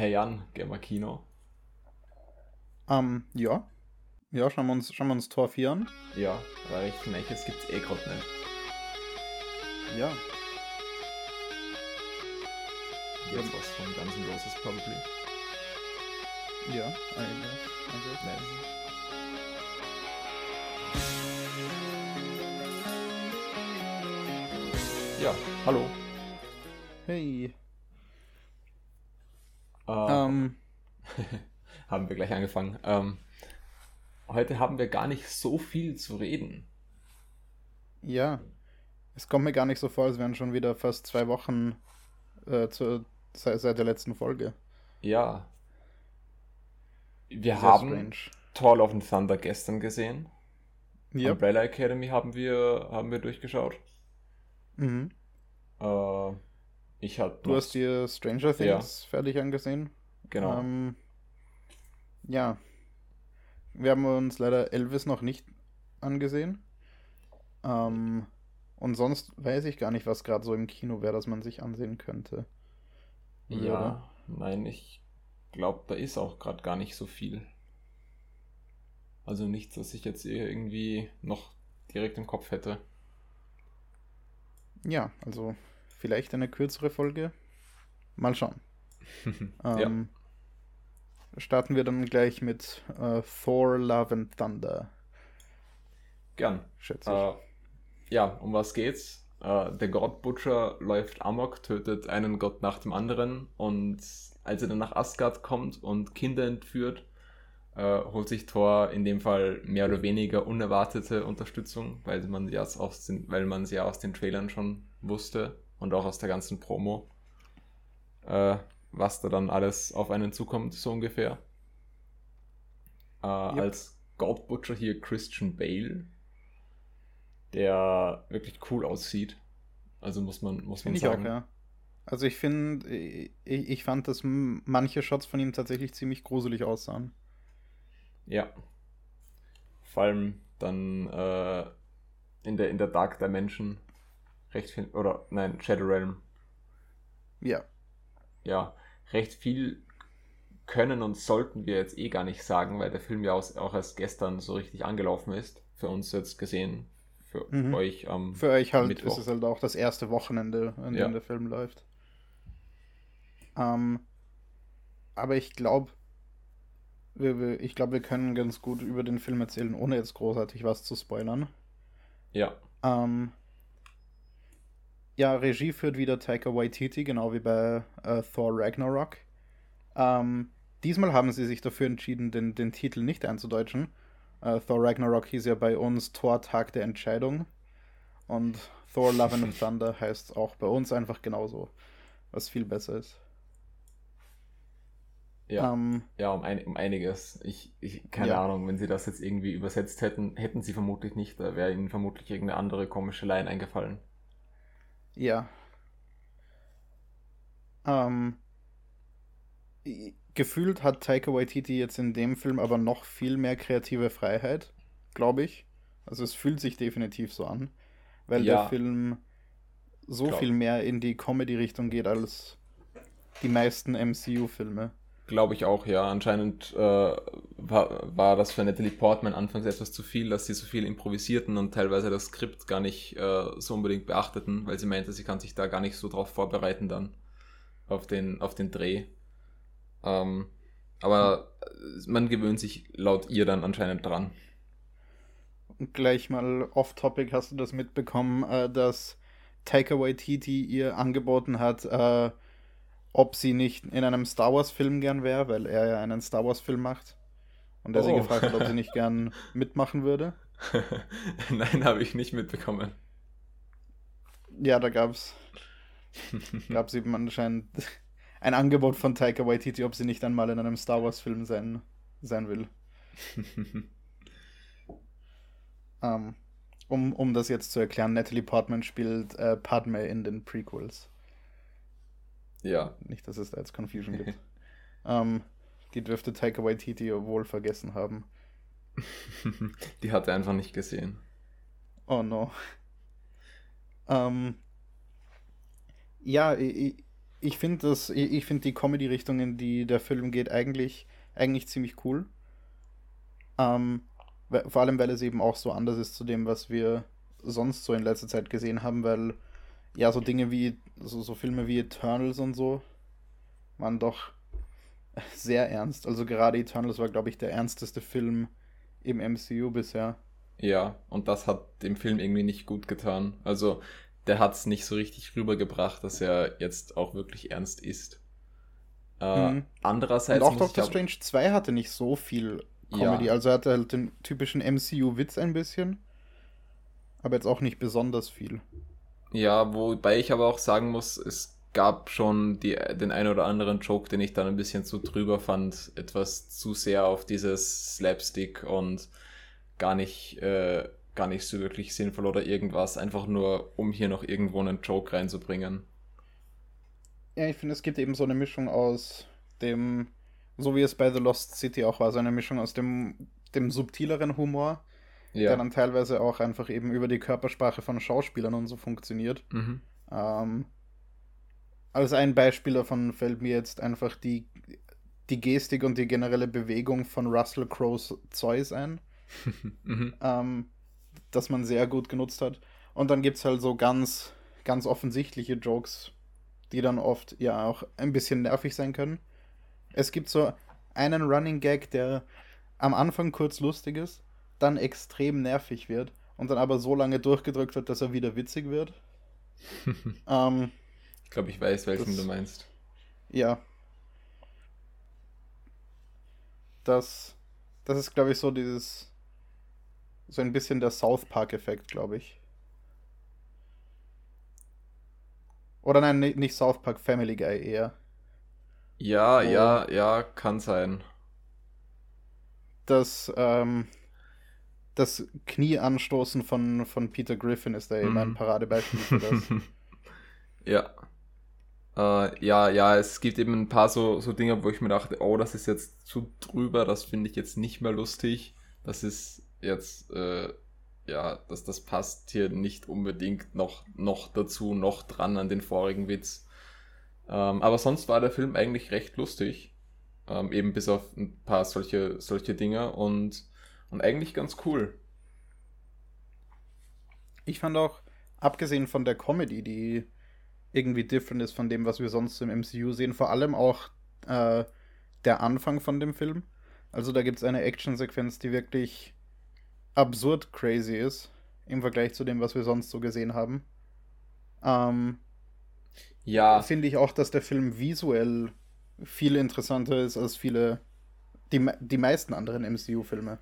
Hey Jan, gehen wir Kino? Ähm, ja. Ja, schauen wir uns, schauen wir uns Tor 4 an. Ja, weil ich finde, es gibt es eh gerade nicht. Ja. Jetzt was von Guns N' Roses probably. Ja, eigentlich. eigentlich. Nice. Ja, hallo. Hey. Äh, Ähm, haben wir gleich angefangen. Ähm, heute haben wir gar nicht so viel zu reden. ja. Es kommt mir gar nicht so vor, als wären schon wieder fast zwei Wochen äh, zur, seit, seit der letzten Folge. Ja. Wir Sehr haben strange. Thor Love and Thunder gestern gesehen. Ja. Umbrella Academy haben wir, haben wir durchgeschaut. Mhm. Äh, ich hatte Du hast dir Stranger Ja. Things fertig angesehen. genau. Ähm, ja. Wir haben uns leider Elvis noch nicht angesehen. Ähm, und sonst weiß ich gar nicht, was gerade so im Kino wäre, das man sich ansehen könnte. ja, nein, ich glaube, da ist auch gerade gar nicht so viel. Also nichts, was ich jetzt irgendwie noch direkt im Kopf hätte. Ja, also vielleicht eine kürzere Folge. Mal schauen. ja, Ähm, Starten wir dann gleich mit äh, Thor, Love and Thunder, gern. schätze ich. Äh, ja, um was geht's? Äh, der God Butcher läuft amok, tötet einen Gott nach dem anderen und als er dann nach Asgard kommt und Kinder entführt, äh, holt sich Thor in dem Fall mehr oder weniger unerwartete Unterstützung, weil man ja aus den, weil man es ja aus den Trailern schon wusste und auch aus der ganzen Promo, äh, was da dann alles auf einen zukommt, so ungefähr. Äh, Als God Butcher hier Christian Bale, der wirklich cool aussieht. Also muss man, muss man Finde ich auch, sagen. ja. Also ich finde, ich, ich fand, dass manche Shots von ihm tatsächlich ziemlich gruselig aussahen. Ja. Vor allem dann äh, in, der, in der Dark Dimension recht viel, oder nein, Shadow Realm, Ja, ja, recht viel können und sollten wir jetzt eh gar nicht sagen, weil der Film ja auch erst gestern so richtig angelaufen ist. Für uns jetzt gesehen, für Mhm. euch am für euch halt Mittwoch. ist es halt auch das erste Wochenende, an Ja. dem der Film läuft. Ähm, aber ich glaube, ich glaube, wir können ganz gut über den Film erzählen, ohne jetzt großartig was zu spoilern. Ja, Ähm, ja, Regie führt wieder Taika Waititi, genau wie bei äh, Thor Ragnarok. Ähm, diesmal haben sie sich dafür entschieden, den, den Titel nicht einzudeutschen. Äh, Thor Ragnarok hieß ja bei uns Thor Tag der Entscheidung. Und Thor Love and Thunder heißt auch bei uns einfach genauso. Was viel besser ist. ja. Ähm, Ja, um, ein, um einiges. Ich, ich keine Ja. Ahnung, wenn sie das jetzt irgendwie übersetzt hätten, hätten sie vermutlich nicht. Da wäre ihnen vermutlich irgendeine andere komische Line eingefallen. Ja. Ähm, gefühlt hat Taika Waititi jetzt in dem Film aber noch viel mehr kreative Freiheit, glaube ich. Also es fühlt sich definitiv so an, weil Ja. der Film so Glaub- viel mehr in die Comedy-Richtung geht als die meisten MCU-Filme. Glaube ich auch, ja. Anscheinend äh, war, war das für Natalie Portman anfangs etwas zu viel, dass sie so viel improvisierten und teilweise das Skript gar nicht äh, so unbedingt beachteten, weil sie meinte, sie kann sich da gar nicht so drauf vorbereiten dann auf den, auf den Dreh. Ähm, aber man gewöhnt sich laut ihr dann anscheinend dran. Gleich mal off-topic hast du das mitbekommen, äh, dass Taika Waititi ihr angeboten hat, äh, ob sie nicht in einem Star Wars-Film gern wäre, weil er ja einen Star Wars-Film macht. Und er sie Oh. gefragt hat, ob sie nicht gern mitmachen würde. Nein, habe ich nicht mitbekommen. Ja, da gab es gab's eben anscheinend ein Angebot von Taika Waititi, ob sie nicht einmal in einem Star Wars-Film sein, sein will. Ähm, um, um das jetzt zu erklären, Natalie Portman spielt äh, Padme in den Prequels. Ja. Nicht, dass es da jetzt Confusion gibt. ähm, die dürfte Taika Waititi wohl vergessen haben. Die hat er einfach nicht gesehen. Oh no. Ähm, ja, ich, ich finde das, ich, ich finde die Comedy-Richtung, in die der Film geht, eigentlich, eigentlich ziemlich cool. Ähm, vor allem, weil es eben auch so anders ist zu dem, was wir sonst so in letzter Zeit gesehen haben, weil ja, so Dinge wie, so, so Filme wie Eternals und so waren doch sehr ernst. Also gerade Eternals war, glaube ich, der ernsteste Film im MCU bisher. Ja, und das hat dem Film irgendwie nicht gut getan. Also der hat es nicht so richtig rübergebracht, dass er jetzt auch wirklich ernst ist. Äh, mhm. Andererseits. Und auch Doctor Strange 2 hatte nicht so viel Comedy. Ja. Also er hatte halt den typischen MCU-Witz ein bisschen. Aber jetzt auch nicht besonders viel. Ja, wobei ich aber auch sagen muss, es gab schon die, den ein oder anderen Joke, den ich dann ein bisschen zu drüber fand. Etwas zu sehr auf dieses Slapstick und gar nicht, äh, gar nicht so wirklich sinnvoll oder irgendwas. Einfach nur, um hier noch irgendwo einen Joke reinzubringen. Ja, ich finde, es gibt eben so eine Mischung aus dem, so wie es bei The Lost City auch war, so eine Mischung aus dem, dem subtileren Humor ja. der dann teilweise auch einfach eben über die Körpersprache von Schauspielern und so funktioniert. Mhm. Ähm, als ein Beispiel davon fällt mir jetzt einfach die, die Gestik und die generelle Bewegung von Russell Crowe's Zeus ein, mhm. ähm, das man sehr gut genutzt hat. Und dann gibt es halt so ganz, ganz offensichtliche Jokes, die dann oft ja auch ein bisschen nervig sein können. Es gibt so einen Running Gag, der am Anfang kurz lustig ist dann extrem nervig wird und dann aber so lange durchgedrückt wird, dass er wieder witzig wird. ähm, ich glaube, ich weiß, welchen das, du meinst. Ja. Das, das ist, glaube ich, so dieses, so ein bisschen der South Park-Effekt, glaube ich. Oder nein, nicht South Park, Family Guy eher. Ja, oh. ja, ja, kann sein. Das, ähm, das Knieanstoßen von, von Peter Griffin ist da eben ein mhm. Paradebeispiel für das. ja. Äh, ja, ja, es gibt eben ein paar so, so Dinge, wo ich mir dachte, oh, das ist jetzt zu drüber, das finde ich jetzt nicht mehr lustig. Das ist jetzt, äh, ja, dass das passt hier nicht unbedingt noch, noch dazu, noch dran an den vorigen Witz. Ähm, aber sonst war der Film eigentlich recht lustig. Ähm, eben bis auf ein paar solche, solche Dinge und und eigentlich ganz cool. Ich fand auch, abgesehen von der Comedy, die irgendwie different ist von dem, was wir sonst im MCU sehen, vor allem auch äh, der Anfang von dem Film. Also da gibt es eine Actionsequenz, die wirklich absurd crazy ist im Vergleich zu dem, was wir sonst so gesehen haben. Ähm, ja. Finde ich auch, dass der Film visuell viel interessanter ist als viele, die, die meisten anderen MCU-Filme.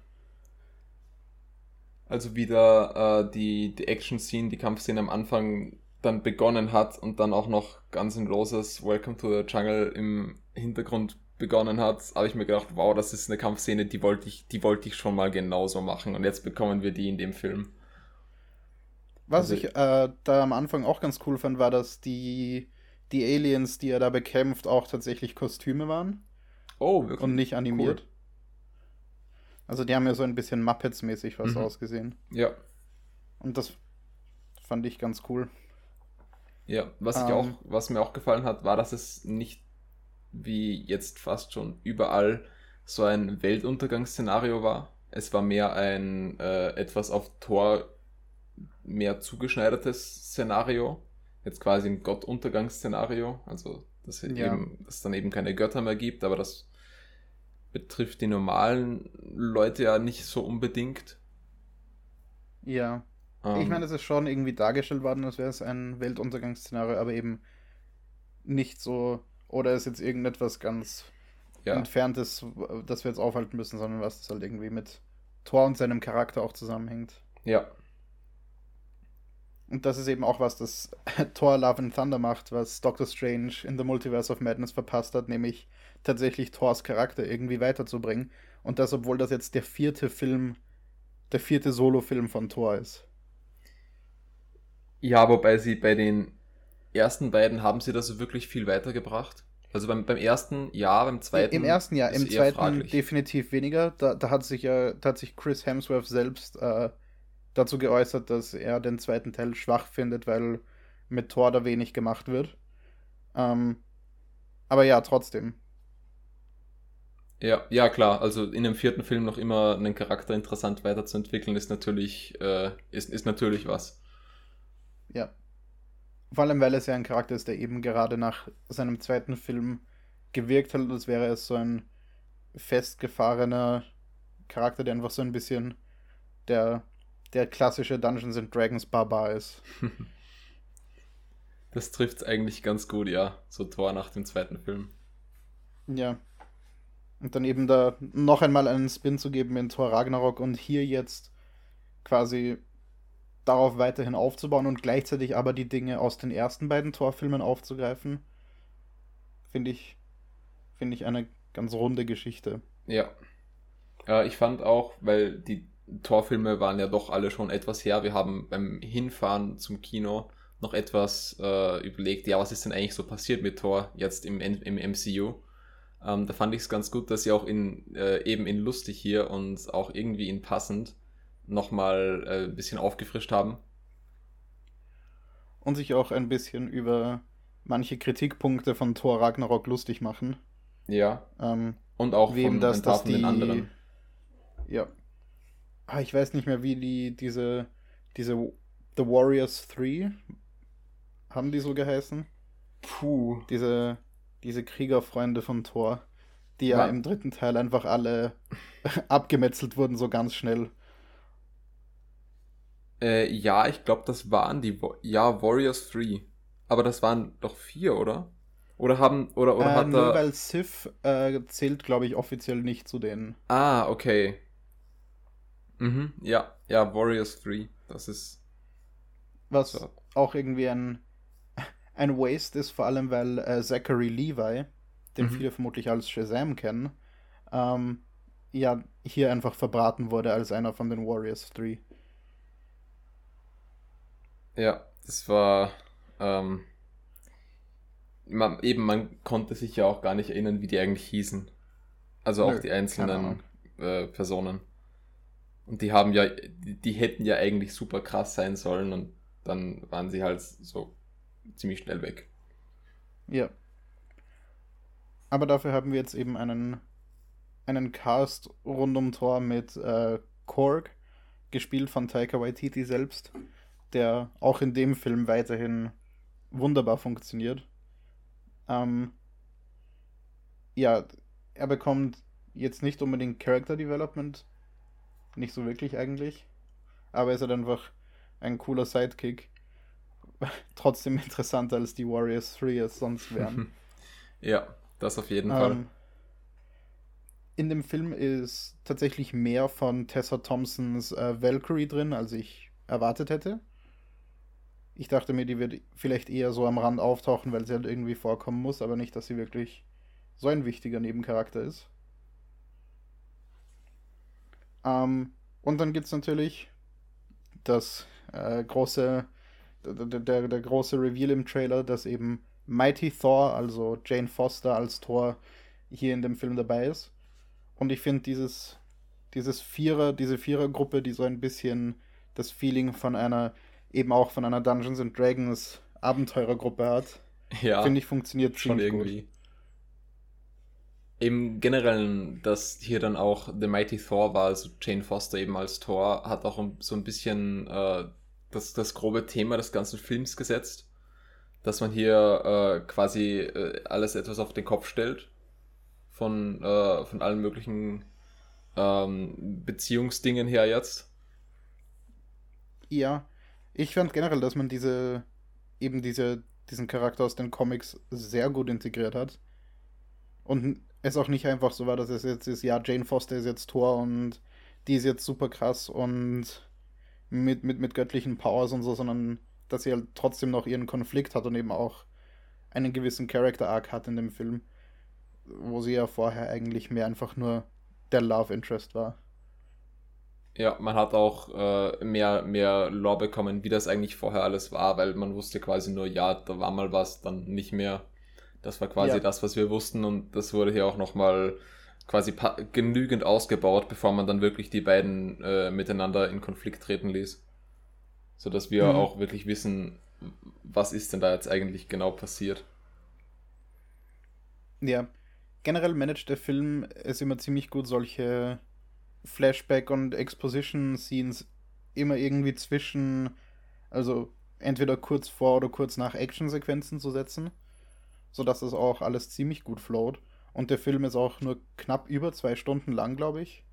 Also wieder äh, die, die Action-Scene, die Kampfszene am Anfang dann begonnen hat und dann auch noch ganz in Roses Welcome to the Jungle im Hintergrund begonnen hat, habe ich mir gedacht, wow, das ist eine Kampfszene, die wollte ich, die wollte ich schon mal genauso machen und jetzt bekommen wir die in dem Film. Was also, ich äh, da am Anfang auch ganz cool fand, war, dass die, die Aliens, die er da bekämpft, auch tatsächlich Kostüme waren. Oh, wirklich? Und nicht animiert. Cool. Also die haben ja so ein bisschen Muppets-mäßig was mhm. ausgesehen. Ja. Und das fand ich ganz cool. Ja, was ich um, auch, ähm. was mir auch gefallen hat, war, dass es nicht wie jetzt fast schon überall so ein Weltuntergangsszenario war. Es war mehr ein äh, etwas auf Tor mehr zugeschneidertes Szenario. Jetzt quasi ein Gottuntergangsszenario. Also, dass, ja. eben, dass es dann eben keine Götter mehr gibt, aber das betrifft die normalen Leute ja nicht so unbedingt. Ja. Ähm, ich meine, es ist schon irgendwie dargestellt worden, als wäre es ein Weltuntergangsszenario, aber eben nicht so, oder ist jetzt irgendetwas ganz ja. Entferntes, das wir jetzt aufhalten müssen, sondern was das halt irgendwie mit Thor und seinem Charakter auch zusammenhängt. Ja. Und das ist eben auch was, das Thor Love and Thunder macht, was Doctor Strange in The Multiverse of Madness verpasst hat, nämlich tatsächlich Thors Charakter irgendwie weiterzubringen. Und das, obwohl das jetzt der vierte Film, der vierte Solo-Film von Thor ist. Ja, wobei sie bei den ersten beiden haben sie das wirklich viel weitergebracht. Also beim, beim ersten ja, beim zweiten. Im ersten Jahr, im zweiten fraglich. definitiv weniger. Da, da, hat sich ja, da hat sich Chris Hemsworth selbst äh, dazu geäußert, dass er den zweiten Teil schwach findet, weil mit Thor da wenig gemacht wird. Ähm, Aber ja, trotzdem. Ja, ja, klar. Also in dem vierten Film noch immer einen Charakter interessant weiterzuentwickeln, ist natürlich, äh, ist, ist natürlich was. Ja. Vor allem, weil es ja ein Charakter ist, der eben gerade nach seinem zweiten Film gewirkt hat, als wäre es so ein festgefahrener Charakter, der einfach so ein bisschen der, der klassische Dungeons and Dragons Barbar ist. Das trifft eigentlich ganz gut, ja. So Tor nach dem zweiten Film. Ja. Und dann eben da noch einmal einen Spin zu geben in Thor Ragnarok und hier jetzt quasi darauf weiterhin aufzubauen und gleichzeitig aber die Dinge aus den ersten beiden Thor-Filmen aufzugreifen, finde ich, finde ich eine ganz runde Geschichte. Ja. Äh, ich fand auch, weil die Thor-Filme waren ja doch alle schon etwas her. Wir haben beim Hinfahren zum Kino noch etwas äh, überlegt, ja, was ist denn eigentlich so passiert mit Thor jetzt im, im MCU? Ähm, da fand ich es ganz gut, dass sie auch in, äh, eben in lustig hier und auch irgendwie in passend nochmal äh, ein bisschen aufgefrischt haben. Und sich auch ein bisschen über manche Kritikpunkte von Thor Ragnarok lustig machen. Ja. Ähm, und auch wem von das, dass paar von den die, anderen. Ja. Ah, ich weiß nicht mehr, wie die, diese, diese The Warriors 3, haben die so geheißen? Puh. Diese, diese Kriegerfreunde von Thor, die ja Ja. im dritten Teil einfach alle abgemetzelt wurden, so ganz schnell. Äh, ja, ich glaube, das waren die. Wa- Ja, Warriors 3. Aber das waren doch vier, oder? Oder haben. Oder, oder äh, hat nur er. weil Sif äh, zählt, glaube ich, offiziell nicht zu denen. Ah, okay. Mhm, ja, ja, Warriors 3. Das ist. Was So. auch irgendwie ein, ein Waste ist, vor allem weil äh, Zachary Levi, den Mhm. viele vermutlich als Shazam kennen, ähm, ja, hier einfach verbraten wurde als einer von den Warriors 3. Ja, das war. Ähm, man, eben, man konnte sich ja auch gar nicht erinnern, wie die eigentlich hießen. Also auch Nö, die einzelnen äh, Personen. Und die haben ja, die, die hätten ja eigentlich super krass sein sollen und dann waren sie halt so ziemlich schnell weg. Ja. Aber dafür haben wir jetzt eben einen, einen Cast rund um Thor mit äh, Korg, gespielt von Taika Waititi selbst, der auch in dem Film weiterhin wunderbar funktioniert. Ähm, ja, er bekommt jetzt nicht unbedingt Character Development, nicht so wirklich eigentlich, aber er ist halt einfach ein cooler Sidekick. Trotzdem interessanter als die Warriors 3 es sonst wären. Ja, das auf jeden Fall. Ähm, in dem Film ist tatsächlich mehr von Tessa Thompsons äh, Valkyrie drin, als ich erwartet hätte. Ich dachte mir, die wird vielleicht eher so am Rand auftauchen, weil sie halt irgendwie vorkommen muss, aber nicht, dass sie wirklich so ein wichtiger Nebencharakter ist. Ähm, und dann gibt es natürlich das äh, große, der, der, der große Reveal im Trailer, dass eben Mighty Thor, also Jane Foster als Thor, hier in dem Film dabei ist. Und ich finde dieses, dieses Vierer, diese Vierergruppe, die so ein bisschen das Feeling von einer, eben auch von einer Dungeons and Dragons Abenteurergruppe hat, ja. finde ich, funktioniert schon ziemlich irgendwie. gut. Im Generellen, dass hier dann auch The Mighty Thor war, also Jane Foster eben als Thor, hat auch so ein bisschen äh, das, das grobe Thema des ganzen Films gesetzt. Dass man hier äh, quasi äh, alles etwas auf den Kopf stellt. Von, äh, von allen möglichen ähm, Beziehungsdingen her jetzt. Ja, ich fand generell, dass man diese, eben diese, diesen Charakter aus den Comics sehr gut integriert hat. Und es auch nicht einfach so war, dass es jetzt ist, ja, Jane Foster ist jetzt Thor und die ist jetzt super krass und mit, mit, mit göttlichen Powers und so, sondern dass sie halt trotzdem noch ihren Konflikt hat und eben auch einen gewissen Character Arc hat in dem Film, wo sie ja vorher eigentlich mehr einfach nur der Love Interest war. Ja, man hat auch äh, mehr, mehr Lore bekommen, wie das eigentlich vorher alles war, weil man wusste quasi nur, ja, da war mal was, dann nicht mehr. Das war quasi Ja. das, was wir wussten und das wurde hier auch nochmal quasi genügend ausgebaut, bevor man dann wirklich die beiden äh, miteinander in Konflikt treten ließ. Sodass wir Mhm. auch wirklich wissen, was ist denn da jetzt eigentlich genau passiert. Ja, generell managt der Film es immer ziemlich gut, solche Flashback- und Exposition-Scenes immer irgendwie zwischen, also entweder kurz vor oder kurz nach Actionsequenzen zu setzen, sodass das auch alles ziemlich gut float. Und der Film ist auch nur knapp über zwei Stunden lang, glaube ich.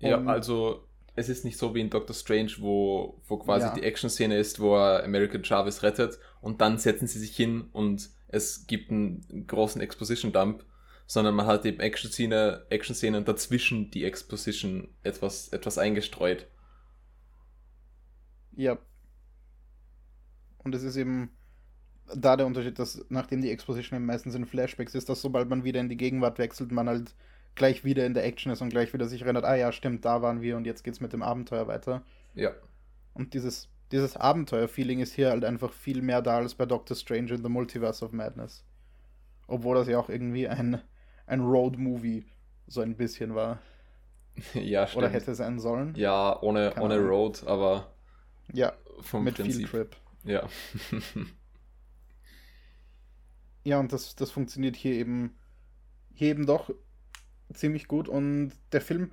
Und ja, also es ist nicht so wie in Doctor Strange, wo, wo quasi ja. die Action-Szene ist, wo er American Jarvis rettet und dann setzen sie sich hin und es gibt einen großen Exposition-Dump, sondern man hat eben Action-Szene, Action-Szenen dazwischen die Exposition etwas, etwas eingestreut. Ja. Und es ist eben da der Unterschied, dass nachdem die Exposition meistens in Flashbacks ist, dass sobald man wieder in die Gegenwart wechselt, man halt gleich wieder in der Action ist und gleich wieder sich erinnert, ah ja, stimmt, da waren wir und jetzt geht's mit dem Abenteuer weiter. Ja. Und dieses, dieses Abenteuer-Feeling ist hier halt einfach viel mehr da als bei Doctor Strange in the Multiverse of Madness. Obwohl das ja auch irgendwie ein, ein Road-Movie so ein bisschen war. Ja, stimmt. Oder hätte sein sollen. Ja, ohne, ohne Road, aber ja, vom mit Prinzip. Field Trip. Ja. ja, und das, das funktioniert hier eben, hier eben doch ziemlich gut und der Film,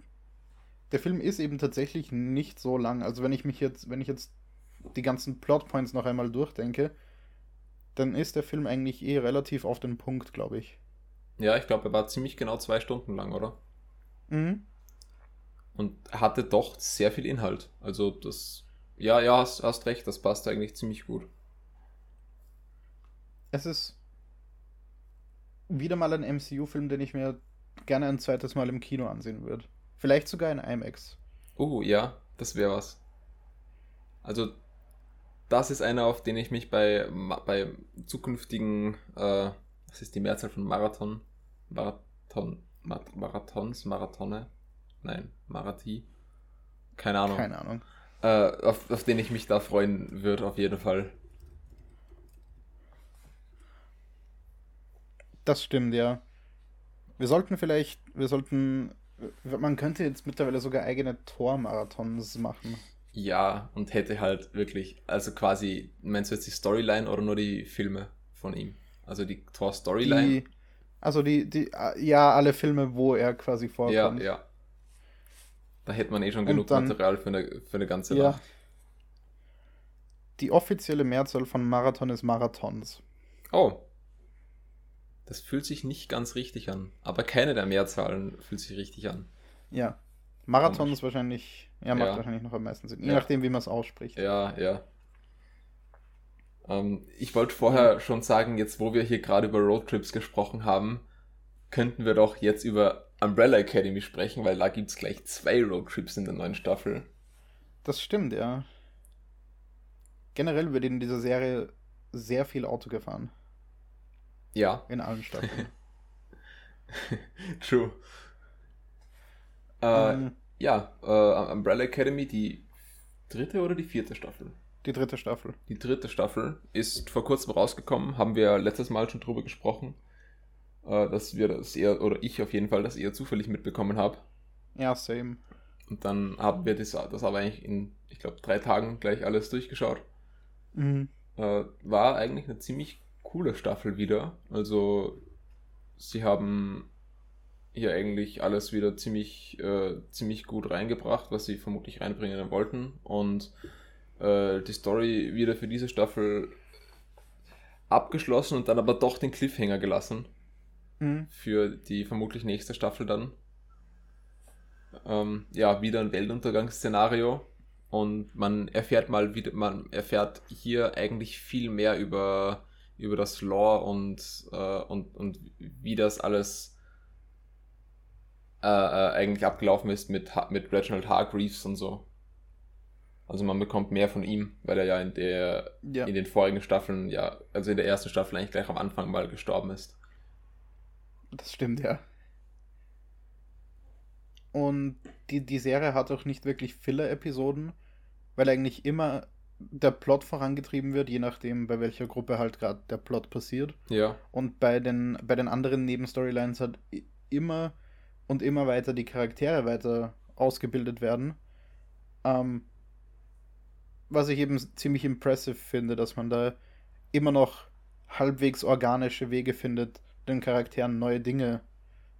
der Film ist eben tatsächlich nicht so lang. Also wenn ich mich jetzt, wenn ich jetzt die ganzen Plotpoints noch einmal durchdenke, dann ist der Film eigentlich eh relativ auf den Punkt, glaube ich. Ja, ich glaube, er war ziemlich genau zwei Stunden lang, oder? Mhm. Und hatte doch sehr viel Inhalt. Also das, ja, ja, hast, hast recht, das passt eigentlich ziemlich gut. Es ist wieder mal ein MCU-Film, den ich mir gerne ein zweites Mal im Kino ansehen würde. Vielleicht sogar in IMAX. Oh, ja, das wäre was. Also, das ist einer, auf den ich mich bei, bei zukünftigen, äh, was ist die Mehrzahl von Marathon? Marathon, Marathons, Marathone? Nein, Marathi? Keine Ahnung. Keine Ahnung. Äh, auf, auf den ich mich da freuen würde, auf jeden Fall. Das stimmt, ja. Wir sollten vielleicht, wir sollten, man könnte jetzt mittlerweile sogar eigene Tor-Marathons machen. Ja, und hätte halt wirklich, also quasi, meinst du jetzt die Storyline oder nur die Filme von ihm? Also die Tor-Storyline? Also die, die, ja, alle Filme, wo er quasi vorkommt. Ja, ja. Da hätte man eh schon genug dann, Material für eine, für eine ganze ja. Nacht. Die offizielle Mehrzahl von Marathon ist Marathons. Oh, das fühlt sich nicht ganz richtig an. Aber keine der Mehrzahlen fühlt sich richtig an. Ja. Marathon ist wahrscheinlich, ja, macht ja. wahrscheinlich noch am meisten Sinn. Je ja. nachdem, wie man es ausspricht. Ja, ja. Ähm, ich wollte vorher schon sagen, jetzt wo wir hier gerade über Roadtrips gesprochen haben, könnten wir doch jetzt über Umbrella Academy sprechen, weil da gibt es gleich zwei Roadtrips in der neuen Staffel. Das stimmt, ja. Generell wird in dieser Serie sehr viel Auto gefahren. Ja. In allen Staffeln. True. Äh, ähm, ja, äh, Umbrella Academy, die dritte oder die vierte Staffel? Die dritte Staffel. Die dritte Staffel ist vor kurzem rausgekommen, haben wir letztes Mal schon drüber gesprochen, äh, dass wir das eher, oder ich auf jeden Fall, das eher zufällig mitbekommen habe. Ja, same. Und dann haben wir das, das aber eigentlich in, ich glaube, drei Tagen gleich alles durchgeschaut. Mhm. Äh, war eigentlich eine ziemlich coole Staffel wieder. Also sie haben hier eigentlich alles wieder ziemlich, äh, ziemlich gut reingebracht, was sie vermutlich reinbringen wollten. Und äh, die Story wieder für diese Staffel abgeschlossen und dann aber doch den Cliffhanger gelassen. Mhm. Für die vermutlich nächste Staffel dann. Ähm, ja, wieder ein Weltuntergangsszenario. Und man erfährt mal wieder, man erfährt hier eigentlich viel mehr über über das Lore und, äh, und, und wie das alles äh, äh, eigentlich abgelaufen ist mit, mit Reginald Hargreaves und so. Also man bekommt mehr von ihm, weil er ja in der ja. in den vorigen Staffeln, ja, also in der ersten Staffel eigentlich gleich am Anfang mal gestorben ist. Das stimmt, ja. Und die, die Serie hat auch nicht wirklich Filler-Episoden, weil eigentlich immer der Plot vorangetrieben wird, je nachdem, bei welcher Gruppe halt gerade der Plot passiert. Ja. Und bei den, bei den anderen Nebenstorylines hat immer und immer weiter die Charaktere weiter ausgebildet werden. Ähm, was ich eben ziemlich impressive finde, dass man da immer noch halbwegs organische Wege findet, den Charakteren neue Dinge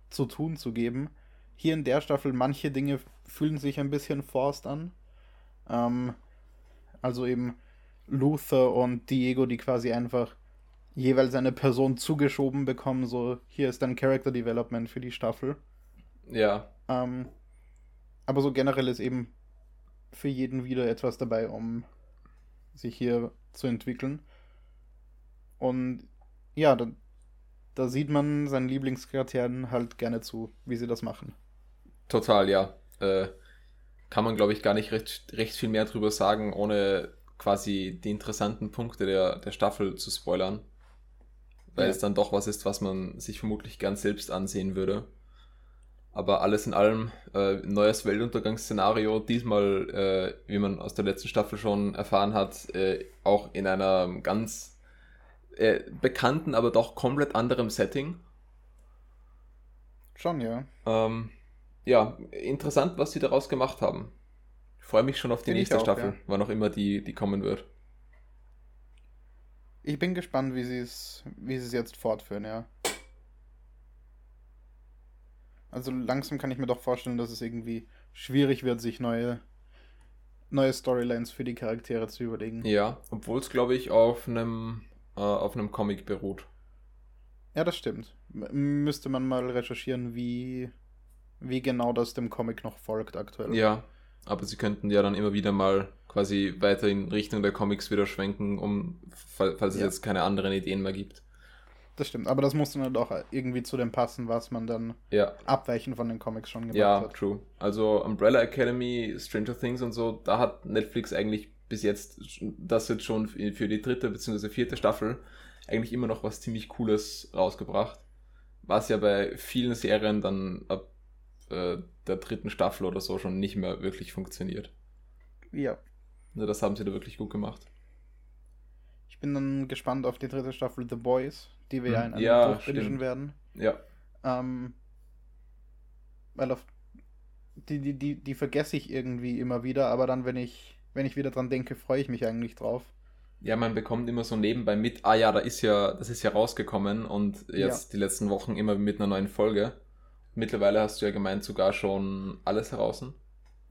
zu tun zu geben. Hier in der Staffel, manche Dinge fühlen sich ein bisschen forced an. Ähm, also eben Luther und Diego, die quasi einfach jeweils eine Person zugeschoben bekommen. So, hier ist dann Character Development für die Staffel. Ja. Ähm, aber so generell ist eben für jeden wieder etwas dabei, um sich hier zu entwickeln. Und ja, da, da sieht man seinen Lieblingscharakteren halt gerne zu, wie sie das machen. Total, ja. Äh, kann man, glaube ich, gar nicht recht, recht viel mehr drüber sagen, ohne quasi die interessanten Punkte der, der Staffel zu spoilern. Weil ja. es dann doch was ist, was man sich vermutlich gern selbst ansehen würde. Aber alles in allem, äh, neues Weltuntergangsszenario, diesmal, äh, wie man aus der letzten Staffel schon erfahren hat, äh, auch in einer ganz äh, bekannten, aber doch komplett anderem Setting. Schon, ja. Ähm, ja, interessant, was sie daraus gemacht haben. Ich freue mich schon auf die Find nächste auch, Staffel, ja. wann auch immer die, die kommen wird. Ich bin gespannt, wie sie es wie sie es jetzt fortführen, ja. Also langsam kann ich mir doch vorstellen, dass es irgendwie schwierig wird, sich neue, neue Storylines für die Charaktere zu überlegen. Ja, obwohl es, glaube ich, auf einem, äh, auf einem Comic beruht. Ja, das stimmt. M müsste man mal recherchieren, wie, wie genau das dem Comic noch folgt aktuell. Ja, aber sie könnten ja dann immer wieder mal quasi weiter in Richtung der Comics wieder schwenken, um, falls es ja. jetzt keine anderen Ideen mehr gibt. Das stimmt, aber das muss dann halt auch irgendwie zu dem passen, was man dann ja. abweichend von den Comics schon gemacht ja, hat. Ja, true. Also Umbrella Academy, Stranger Things und so, da hat Netflix eigentlich bis jetzt, das jetzt schon für die dritte bzw. vierte Staffel, eigentlich immer noch was ziemlich Cooles rausgebracht. Was ja bei vielen Serien dann ab äh, der dritten Staffel oder so schon nicht mehr wirklich funktioniert. Ja. Also das haben sie da wirklich gut gemacht. Ich bin dann gespannt auf die dritte Staffel The Boys die wir ja in einem ja, durchbingen werden. Ja. Ähm, weil auf die, die, die, die vergesse ich irgendwie immer wieder, aber dann, wenn ich, wenn ich wieder dran denke, freue ich mich eigentlich drauf. Ja, man bekommt immer so nebenbei mit, ah ja, da ist ja, das ist ja rausgekommen und jetzt ja. die letzten Wochen immer mit einer neuen Folge. Mittlerweile hast du ja gemeint, sogar schon alles heraus.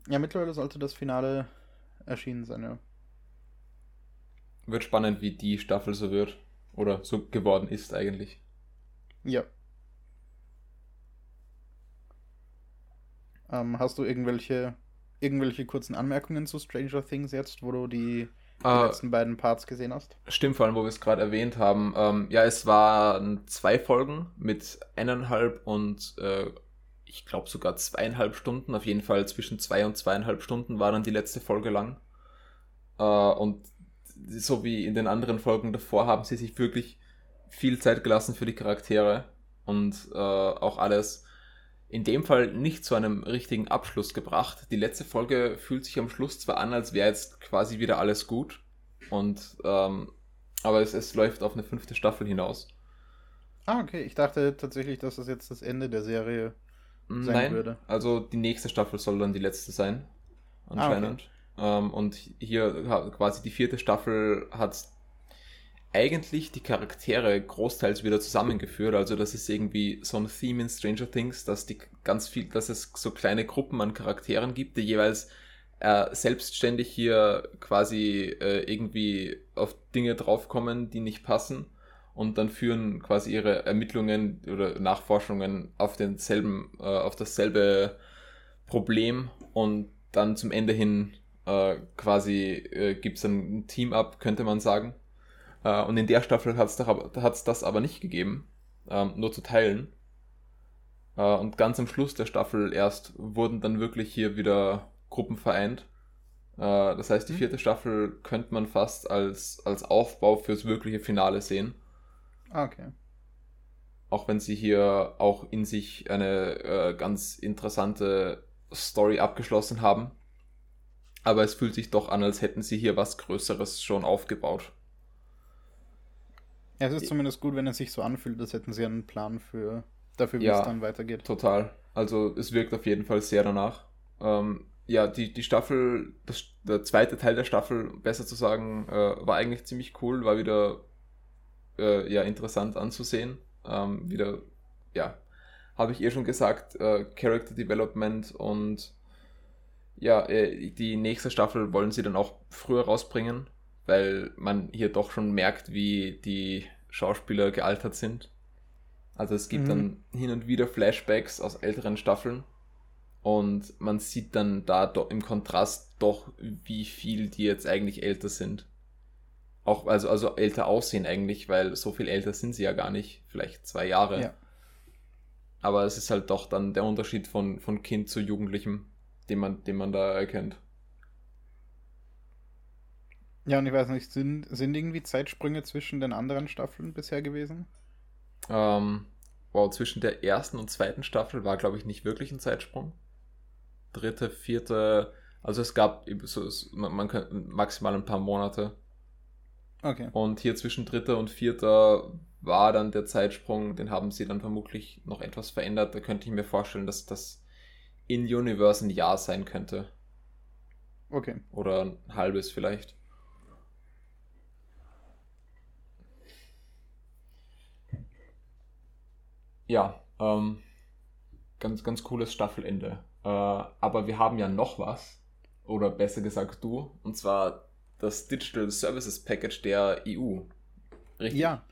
Ja, mittlerweile sollte das Finale erschienen sein, ja. Wird spannend, wie die Staffel so wird. Oder so geworden ist eigentlich. Ja. Ähm, hast du irgendwelche, irgendwelche kurzen Anmerkungen zu Stranger Things jetzt, wo du die, die äh, letzten beiden Parts gesehen hast? Stimmt, vor allem, wo wir es gerade erwähnt haben. Ähm, ja, es waren zwei Folgen mit eineinhalb und äh, ich glaube sogar zweieinhalb Stunden. Auf jeden Fall zwischen zwei und zweieinhalb Stunden war dann die letzte Folge lang. Äh, und so wie in den anderen Folgen davor, haben sie sich wirklich viel Zeit gelassen für die Charaktere und äh, auch alles in dem Fall nicht zu einem richtigen Abschluss gebracht. Die letzte Folge fühlt sich am Schluss zwar an, als wäre jetzt quasi wieder alles gut, und ähm, aber es, es läuft auf eine fünfte Staffel hinaus. Ah, okay. Ich dachte tatsächlich, dass das jetzt das Ende der Serie sein Nein, würde. Also die nächste Staffel soll dann die letzte sein. Anscheinend. Ah, okay. Ähm, und hier quasi die vierte Staffel hat eigentlich die Charaktere großteils wieder zusammengeführt. Also das ist irgendwie so ein Theme in Stranger Things, dass die ganz viel, dass es so kleine Gruppen an Charakteren gibt, die jeweils äh, selbstständig hier quasi äh, irgendwie auf Dinge draufkommen, die nicht passen und dann führen quasi ihre Ermittlungen oder Nachforschungen auf denselben, äh, auf dasselbe Problem und dann zum Ende hin äh, quasi äh, gibt es ein Team-Up, könnte man sagen. Äh, und in der Staffel hat es das aber nicht gegeben, ähm, nur zu teilen. Äh, und ganz am Schluss der Staffel erst wurden dann wirklich hier wieder Gruppen vereint. Äh, das heißt, die mhm. vierte Staffel könnte man fast als, als Aufbau fürs wirkliche Finale sehen. Ah, okay. Auch wenn sie hier auch in sich eine ganz interessante Story abgeschlossen haben aber es fühlt sich doch an, als hätten sie hier was Größeres schon aufgebaut. Ja, es ist zumindest gut, wenn es sich so anfühlt, als hätten sie einen Plan für dafür, wie ja, es dann weitergeht. Total. Also es wirkt auf jeden Fall sehr danach. Ähm, ja, die, die Staffel, das, der zweite Teil der Staffel, besser zu sagen, äh, war eigentlich ziemlich cool, war wieder äh, ja interessant anzusehen. Ähm, wieder, ja, habe ich eh schon gesagt, äh, Character Development und ja, äh, die nächste Staffel wollen sie dann auch früher rausbringen, weil man hier doch schon merkt, wie die Schauspieler gealtert sind. Also es gibt mhm. dann hin und wieder Flashbacks aus älteren Staffeln und man sieht dann da im Kontrast doch, wie viel die jetzt eigentlich älter sind. Auch, also, also älter aussehen eigentlich, weil so viel älter sind sie ja gar nicht. Vielleicht zwei Jahre. Ja. Aber es ist halt doch dann der Unterschied von, von Kind zu Jugendlichem, den man, den man da erkennt. Ja, und ich weiß nicht, sind, sind irgendwie Zeitsprünge zwischen den anderen Staffeln bisher gewesen? Ähm, wow, zwischen der ersten und zweiten Staffel war, glaube ich, nicht wirklich ein Zeitsprung. Dritte, vierte, also es gab so, man, man maximal ein paar Monate. Okay. Und hier zwischen dritter und vierter war dann der Zeitsprung, den haben sie dann vermutlich noch etwas verändert. Da könnte ich mir vorstellen, dass das in Universe ein Jahr sein könnte. Okay. Oder ein halbes vielleicht. Ja, ähm, ganz, ganz cooles Staffelende. Äh, aber wir haben ja noch was. Oder besser gesagt du. Und zwar das Digital Services Package der EU. Richtig? Ja.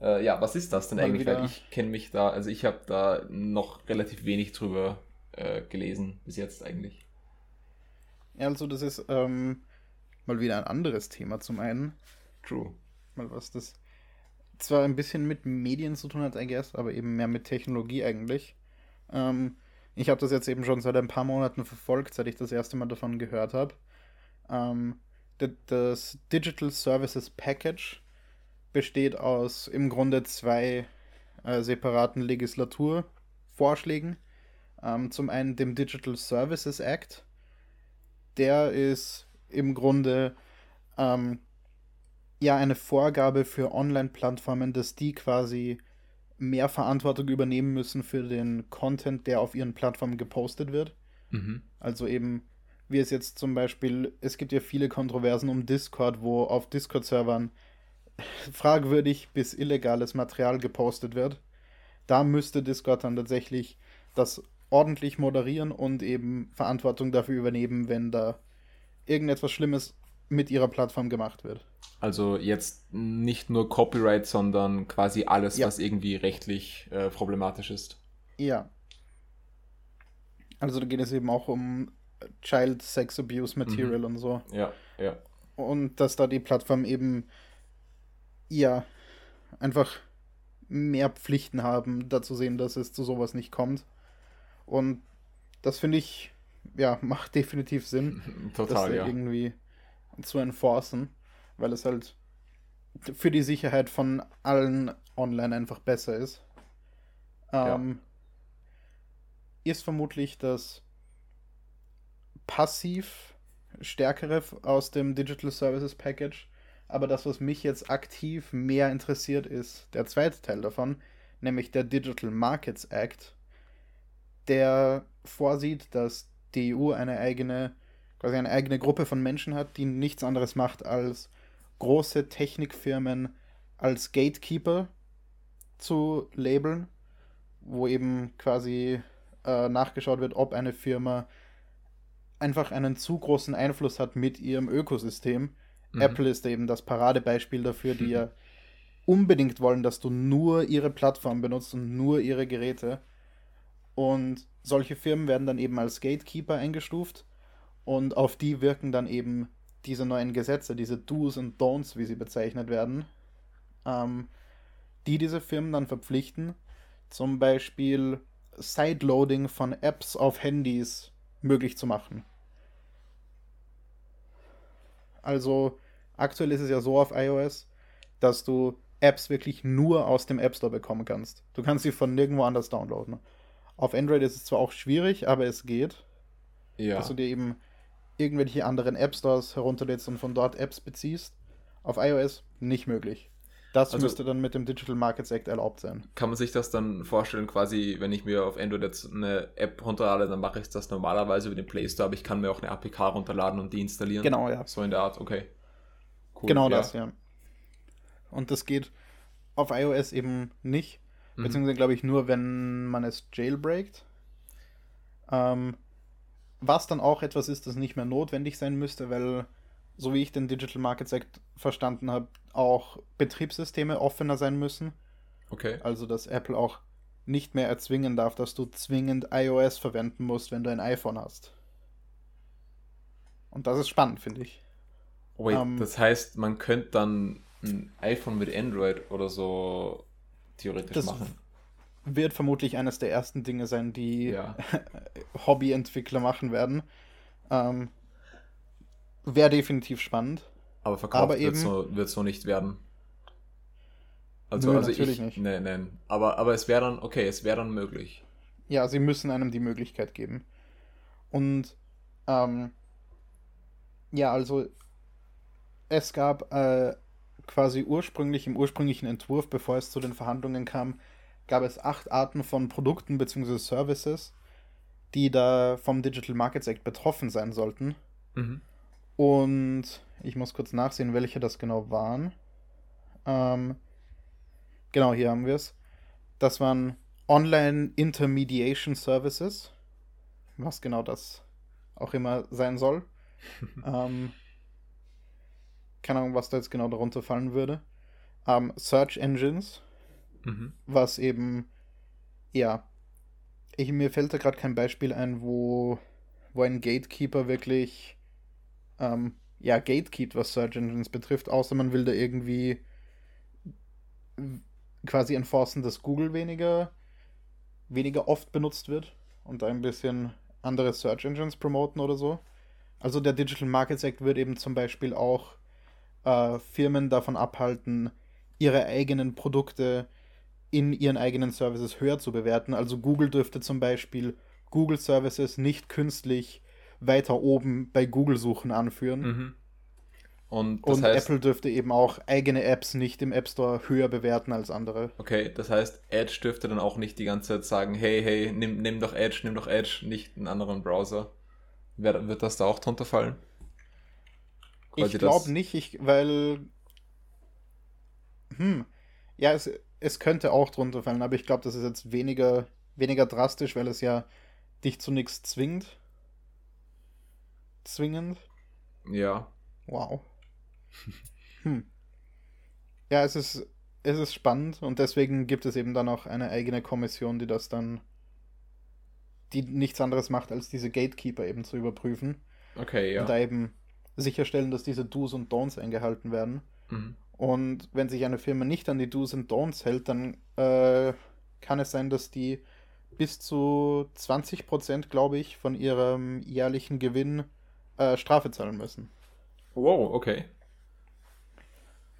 Äh, ja, was ist das denn Mal eigentlich? Weil ich kenne mich da, also ich habe da noch relativ wenig drüber äh, gelesen bis jetzt eigentlich. Ja, also das ist ähm, mal wieder ein anderes Thema zum einen. True. Mal was das zwar ein bisschen mit Medien zu tun hat, I guess, aber eben mehr mit Technologie eigentlich. Ähm, ich habe das jetzt eben schon seit ein paar Monaten verfolgt, seit ich das erste Mal davon gehört habe. Ähm, das Digital Services Package besteht aus im Grunde zwei äh, separaten Legislaturvorschlägen. Ähm, zum einen dem Digital Services Act. Der ist im Grunde ähm, ja eine Vorgabe für Online-Plattformen, dass die quasi mehr Verantwortung übernehmen müssen für den Content, der auf ihren Plattformen gepostet wird. Mhm. Also eben wie es jetzt zum Beispiel, es gibt ja viele Kontroversen um Discord, wo auf Discord-Servern fragwürdig bis illegales Material gepostet wird. Da müsste Discord dann tatsächlich das ordentlich moderieren und eben Verantwortung dafür übernehmen, wenn da irgendetwas Schlimmes mit ihrer Plattform gemacht wird. Also jetzt nicht nur Copyright, sondern quasi alles, ja. was irgendwie rechtlich äh, problematisch ist. Ja. Also da geht es eben auch um Child Sex Abuse Material mhm. und so. Ja, ja. Und dass da die Plattform eben ja einfach mehr Pflichten haben, dazu sehen, dass es zu sowas nicht kommt. Und das finde ich, ja, macht definitiv Sinn, Total, das ja. irgendwie zu enforcen, weil es halt für die Sicherheit von allen online einfach besser ist. Ähm, ja. Ist vermutlich das passiv stärkere aus dem Digital Services Package. Aber das, was mich jetzt aktiv mehr interessiert, ist der zweite Teil davon, nämlich der Digital Markets Act, der vorsieht, dass die EU eine eigene, quasi eine eigene Gruppe von Menschen hat, die nichts anderes macht, als große Technikfirmen als Gatekeeper zu labeln, wo eben quasi äh, nachgeschaut wird, ob eine Firma einfach einen zu großen Einfluss hat mit ihrem Ökosystem. Mhm. Apple ist eben das Paradebeispiel dafür, die ja unbedingt wollen, dass du nur ihre Plattform benutzt und nur ihre Geräte. Und solche Firmen werden dann eben als Gatekeeper eingestuft und auf die wirken dann eben diese neuen Gesetze, diese Do's und Don'ts, wie sie bezeichnet werden, ähm, die diese Firmen dann verpflichten, zum Beispiel Sideloading von Apps auf Handys möglich zu machen. Also aktuell ist es ja so auf iOS, dass du Apps wirklich nur aus dem App Store bekommen kannst. Du kannst sie von nirgendwo anders downloaden. Auf Android ist es zwar auch schwierig, aber es geht. Ja. Dass du dir eben irgendwelche anderen App Stores herunterlädst und von dort Apps beziehst. Auf iOS nicht möglich. Das also, müsste dann mit dem Digital Markets Act erlaubt sein. Kann man sich das dann vorstellen, quasi, wenn ich mir auf Android jetzt eine App runterlade, dann mache ich das normalerweise über den Play Store, aber ich kann mir auch eine APK runterladen und die installieren. Genau, ja. So in der Art, okay. Cool, genau ja. das, ja. Und das geht auf iOS eben nicht. Mhm. Beziehungsweise, glaube ich, nur, wenn man es jailbreakt. Ähm, was dann auch etwas ist, das nicht mehr notwendig sein müsste, weil, so wie ich den Digital Markets Act verstanden habe, auch Betriebssysteme offener sein müssen. Okay. Also, dass Apple auch nicht mehr erzwingen darf, dass du zwingend iOS verwenden musst, wenn du ein iPhone hast. Und das ist spannend, finde ich. Wait, ähm, das heißt, man könnte dann ein iPhone mit Android oder so theoretisch machen. Wird vermutlich eines der ersten Dinge sein, die ja. Hobbyentwickler machen werden. Ähm, Wäre definitiv spannend. Aber verkauft wird so, wird so nicht werden. Also, Nö, also natürlich ich, nicht. Nee, nee. Aber, aber es wäre dann, okay, es wäre dann möglich. Ja, sie müssen einem die Möglichkeit geben. Und ähm, ja, also es gab äh, quasi ursprünglich im ursprünglichen Entwurf, bevor es zu den Verhandlungen kam, gab es acht Arten von Produkten bzw. Services, die da vom Digital Markets Act betroffen sein sollten. Mhm. Und ich muss kurz nachsehen, welche das genau waren. Ähm, genau, hier haben wir es. Das waren Online Intermediation Services, was genau das auch immer sein soll. ähm, keine Ahnung, was da jetzt genau darunter fallen würde. Ähm, Search Engines, mhm. was eben, ja, ich, mir fällt da gerade kein Beispiel ein, wo, wo ein Gatekeeper wirklich, ähm, ja, gatekeept, was Search Engines betrifft, außer man will da irgendwie quasi enforcen, dass Google weniger, weniger oft benutzt wird und ein bisschen andere Search Engines promoten oder so. Also der Digital Markets Act wird eben zum Beispiel auch äh, Firmen davon abhalten, ihre eigenen Produkte in ihren eigenen Services höher zu bewerten. Also Google dürfte zum Beispiel Google Services nicht künstlich weiter oben bei Google-Suchen anführen. Mhm. Und, und heißt, Apple dürfte eben auch eigene Apps nicht im App Store höher bewerten als andere. Okay, das heißt, Edge dürfte dann auch nicht die ganze Zeit sagen, hey, hey, nimm, nimm doch Edge, nimm doch Edge, nicht einen anderen Browser. Wer, wird das da auch drunter fallen? Quasi ich glaube nicht, ich, weil. Hm. Ja, es, es könnte auch drunter fallen, aber ich glaube, das ist jetzt weniger, weniger drastisch, weil es ja dich zu nichts zwingt. Zwingend. Ja. Wow. hm. Ja, es ist, es ist spannend und deswegen gibt es eben dann auch eine eigene Kommission, die das dann die nichts anderes macht, als diese Gatekeeper eben zu überprüfen. Okay, ja. Und da eben sicherstellen, dass diese Do's und Don'ts eingehalten werden. Mhm. Und wenn sich eine Firma nicht an die Do's und Don'ts hält, dann äh, kann es sein, dass die bis zu 20%, glaube ich, von ihrem jährlichen Gewinn äh, Strafe zahlen müssen. Wow, okay.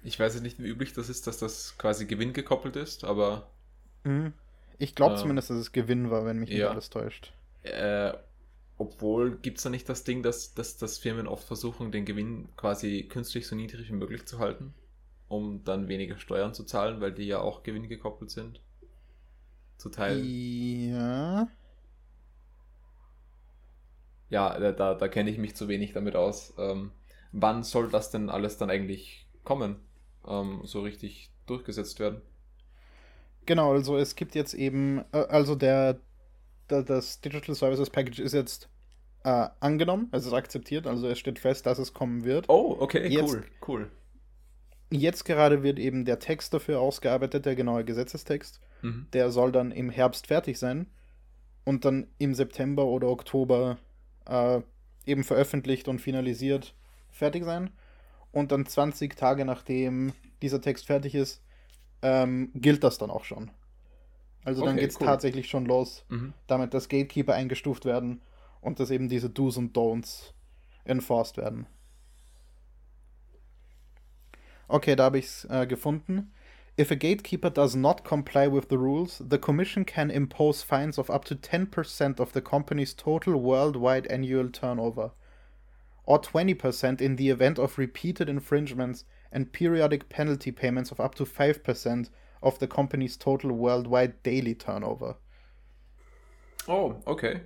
Ich weiß nicht, wie üblich das ist, dass das quasi Gewinn gekoppelt ist, aber. Mhm. Ich glaube ähm, zumindest, dass es Gewinn war, wenn mich nicht alles täuscht. Äh, obwohl gibt es da nicht das Ding, dass, dass, dass Firmen oft versuchen, den Gewinn quasi künstlich so niedrig wie möglich zu halten, um dann weniger Steuern zu zahlen, weil die ja auch Gewinn gekoppelt sind? Zu teilen. Ja. Ja, da, da, da kenne ich mich zu wenig damit aus. Ähm, wann soll das denn alles dann eigentlich kommen? Ähm, so richtig durchgesetzt werden? Genau, also es gibt jetzt eben, äh, also der, der, das Digital Services Package ist jetzt äh, angenommen, es ist akzeptiert, also es steht fest, dass es kommen wird. Oh, okay, jetzt, cool, cool. Jetzt gerade wird eben der Text dafür ausgearbeitet, der genaue Gesetzestext. Mhm. Der soll dann im Herbst fertig sein und dann im September oder Oktober äh, eben veröffentlicht und finalisiert fertig sein. Und dann 20 Tage nachdem dieser Text fertig ist, ähm, gilt das dann auch schon. Also dann okay, geht es cool. tatsächlich schon los, mhm. damit dass Gatekeeper eingestuft werden und dass eben diese Do's und Don'ts enforced werden. Okay, da habe ich es äh, gefunden. If a gatekeeper does not comply with the rules, the Commission can impose fines of up to 10% of the company's total worldwide annual turnover, or 20% in the event of repeated infringements and periodic penalty payments of up to 5% of the company's total worldwide daily turnover. Oh, okay.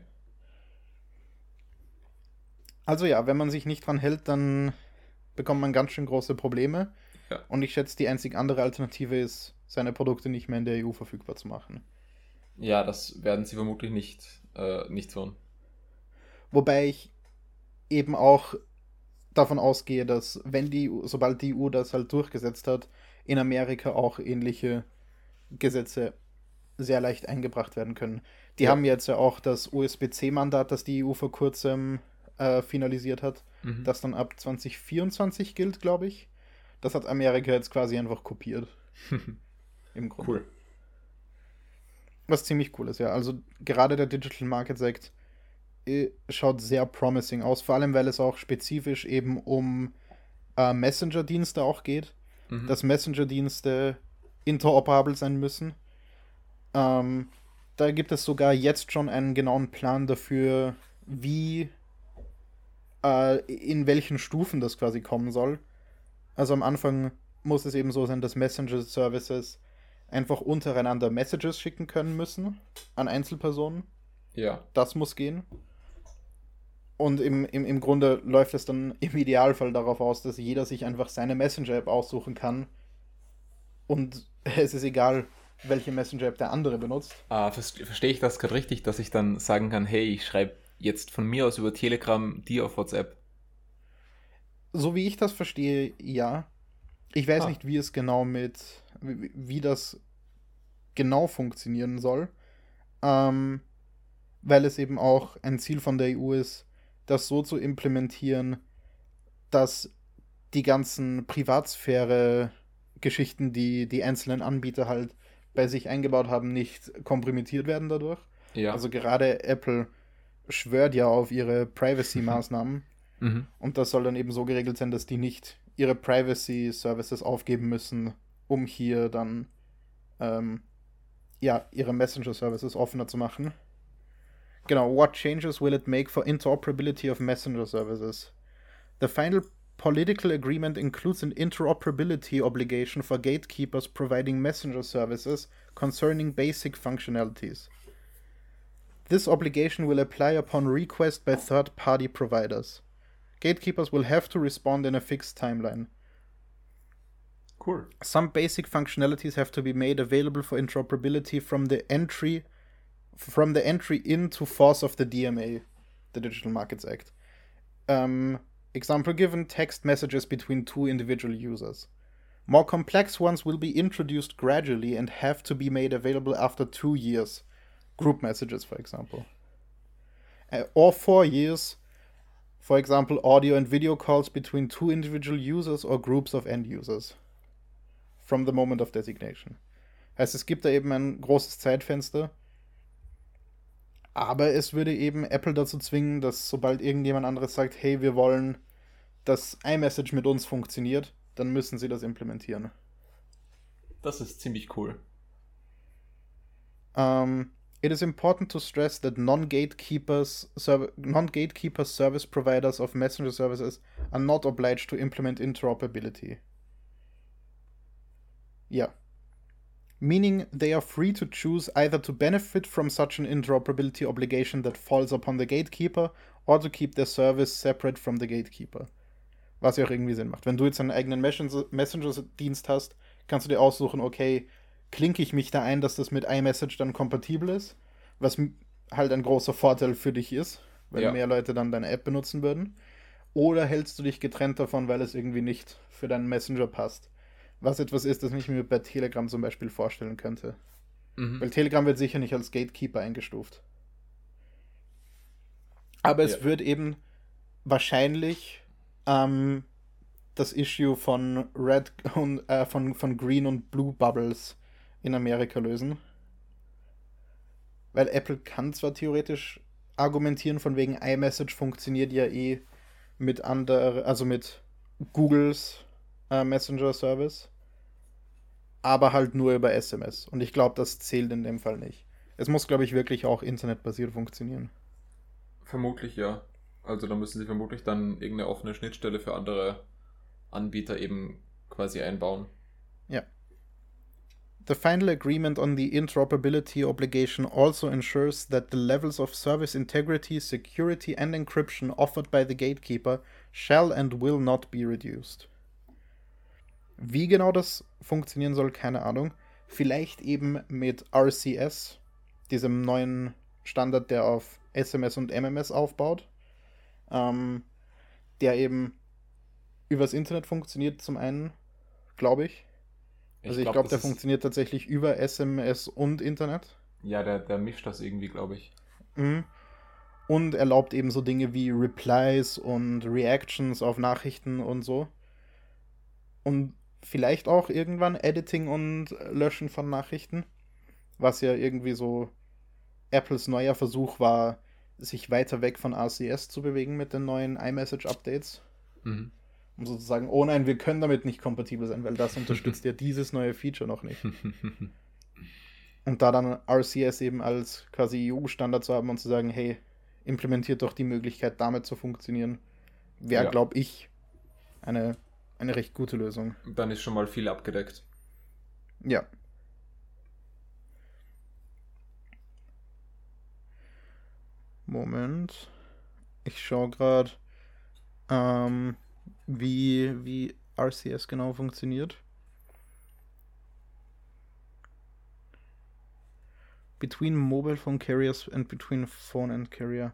Also ja, wenn man sich nicht dran hält, dann bekommt man ganz schön große Probleme. Ja. Und ich schätze, die einzig andere Alternative ist seine Produkte nicht mehr in der EU verfügbar zu machen. Ja, das werden sie vermutlich nicht, äh, nicht tun. Wobei ich eben auch davon ausgehe, dass wenn die, sobald die EU das halt durchgesetzt hat, in Amerika auch ähnliche Gesetze sehr leicht eingebracht werden können. Die ja. haben jetzt ja auch das USB-C-Mandat, das die EU vor kurzem äh, finalisiert hat, mhm. das dann ab 2024 gilt, glaube ich. Das hat Amerika jetzt quasi einfach kopiert. Im Grunde. Cool. Was ziemlich cool ist, ja. Also gerade der Digital Markets Act äh, schaut sehr promising aus, vor allem weil es auch spezifisch eben um äh, Messenger-Dienste auch geht, mhm. dass Messenger-Dienste interoperabel sein müssen. Ähm, da gibt es sogar jetzt schon einen genauen Plan dafür, wie äh, in welchen Stufen das quasi kommen soll. Also am Anfang muss es eben so sein, dass Messenger-Services einfach untereinander Messages schicken können müssen an Einzelpersonen. Ja. Das muss gehen. Und im, im, im Grunde läuft es dann im Idealfall darauf aus, dass jeder sich einfach seine Messenger-App aussuchen kann. Und es ist egal, welche Messenger-App der andere benutzt. Ah, verstehe ich das gerade richtig, dass ich dann sagen kann, hey, ich schreibe jetzt von mir aus über Telegram dir auf WhatsApp? So wie ich das verstehe, ja. Ich weiß ah. nicht, wie es genau mit, wie, wie das genau funktionieren soll. Ähm, weil es eben auch ein Ziel von der EU ist, das so zu implementieren, dass die ganzen Privatsphäre-Geschichten, die die einzelnen Anbieter halt bei sich eingebaut haben, nicht komprimiert werden dadurch. Ja. Also gerade Apple schwört ja auf ihre Privacy-Maßnahmen. Mhm. Und das soll dann eben so geregelt sein, dass die nicht ihre Privacy-Services aufgeben müssen, um hier dann ähm, ja, ihre Messenger-Services offener zu machen. Genau, what changes will it make for interoperability of messenger services? The final political agreement includes an interoperability obligation for gatekeepers providing messenger services concerning basic functionalities. This obligation will apply upon request by third party providers. Gatekeepers will have to respond in a fixed timeline. Cool. Some basic functionalities have to be made available for interoperability from the entry from the entry into force of the DMA, the Digital Markets Act. Um, example given text messages between two individual users. More complex ones will be introduced gradually and have to be made available after two years. Group messages, for example. Uh, or four years, for example, audio and video calls between two individual users or groups of end users. From the moment of designation. Heißt, es gibt da eben ein großes Zeitfenster, Aber es würde eben Apple dazu zwingen, dass sobald irgendjemand anderes sagt, hey, wir wollen, dass iMessage mit uns funktioniert, dann müssen sie das implementieren. Das ist ziemlich cool. Ähm, it is important to stress that non-gatekeepers non-gatekeeper service providers of messenger services are not obliged to implement interoperability. Yeah. meaning they are free to choose either to benefit from such an interoperability obligation that falls upon the gatekeeper or to keep their service separate from the gatekeeper. Was ja auch irgendwie Sinn macht. Wenn du jetzt einen eigenen Messenger-Dienst hast, kannst du dir aussuchen, okay, klinke ich mich da ein, dass das mit iMessage dann kompatibel ist, was halt ein großer Vorteil für dich ist, weil ja. mehr Leute dann deine App benutzen würden. Oder hältst du dich getrennt davon, weil es irgendwie nicht für deinen Messenger passt? was etwas ist, das ich mir bei Telegram zum Beispiel vorstellen könnte. Mhm. Weil Telegram wird sicher nicht als Gatekeeper eingestuft. Aber es ja. wird eben wahrscheinlich ähm, das Issue von Red und äh, von, von Green und Blue Bubbles in Amerika lösen. Weil Apple kann zwar theoretisch argumentieren, von wegen iMessage funktioniert ja eh mit anderen, also mit Googles äh, Messenger Service, aber halt nur über SMS. Und ich glaube, das zählt in dem Fall nicht. Es muss, glaube ich, wirklich auch internetbasiert funktionieren. Vermutlich ja. Also da müssen sie vermutlich dann irgendeine offene Schnittstelle für andere Anbieter eben quasi einbauen. The final agreement on the interoperability obligation also ensures that the levels of service integrity, security and encryption offered by the gatekeeper shall and will not be reduced. Wie genau das funktionieren soll, keine Ahnung. Vielleicht eben mit RCS, diesem neuen Standard, der auf SMS und MMS aufbaut, ähm, der eben übers Internet funktioniert, zum einen, glaube ich. Also ich, glaube, glaub, der funktioniert tatsächlich über SMS und Internet. Ja, der, der mischt das irgendwie, glaube ich. Mhm. Und erlaubt eben so Dinge wie Replies und Reactions auf Nachrichten und so. Und vielleicht auch irgendwann Editing und Löschen von Nachrichten. Was ja irgendwie so Apples neuer Versuch war, sich weiter weg von RCS zu bewegen mit den neuen iMessage-Updates. Mhm. Um sozusagen, oh nein, wir können damit nicht kompatibel sein, weil das unterstützt ja dieses neue Feature noch nicht. und da dann RCS eben als quasi EU-Standard zu haben und zu sagen, hey, implementiert doch die Möglichkeit, damit zu funktionieren, wäre, ja. glaube ich, eine, eine recht gute Lösung. Dann ist schon mal viel abgedeckt. Ja. Moment. Ich schaue gerade, ähm, wie, wie RCS genau funktioniert. Between mobile phone carriers and between phone and carrier.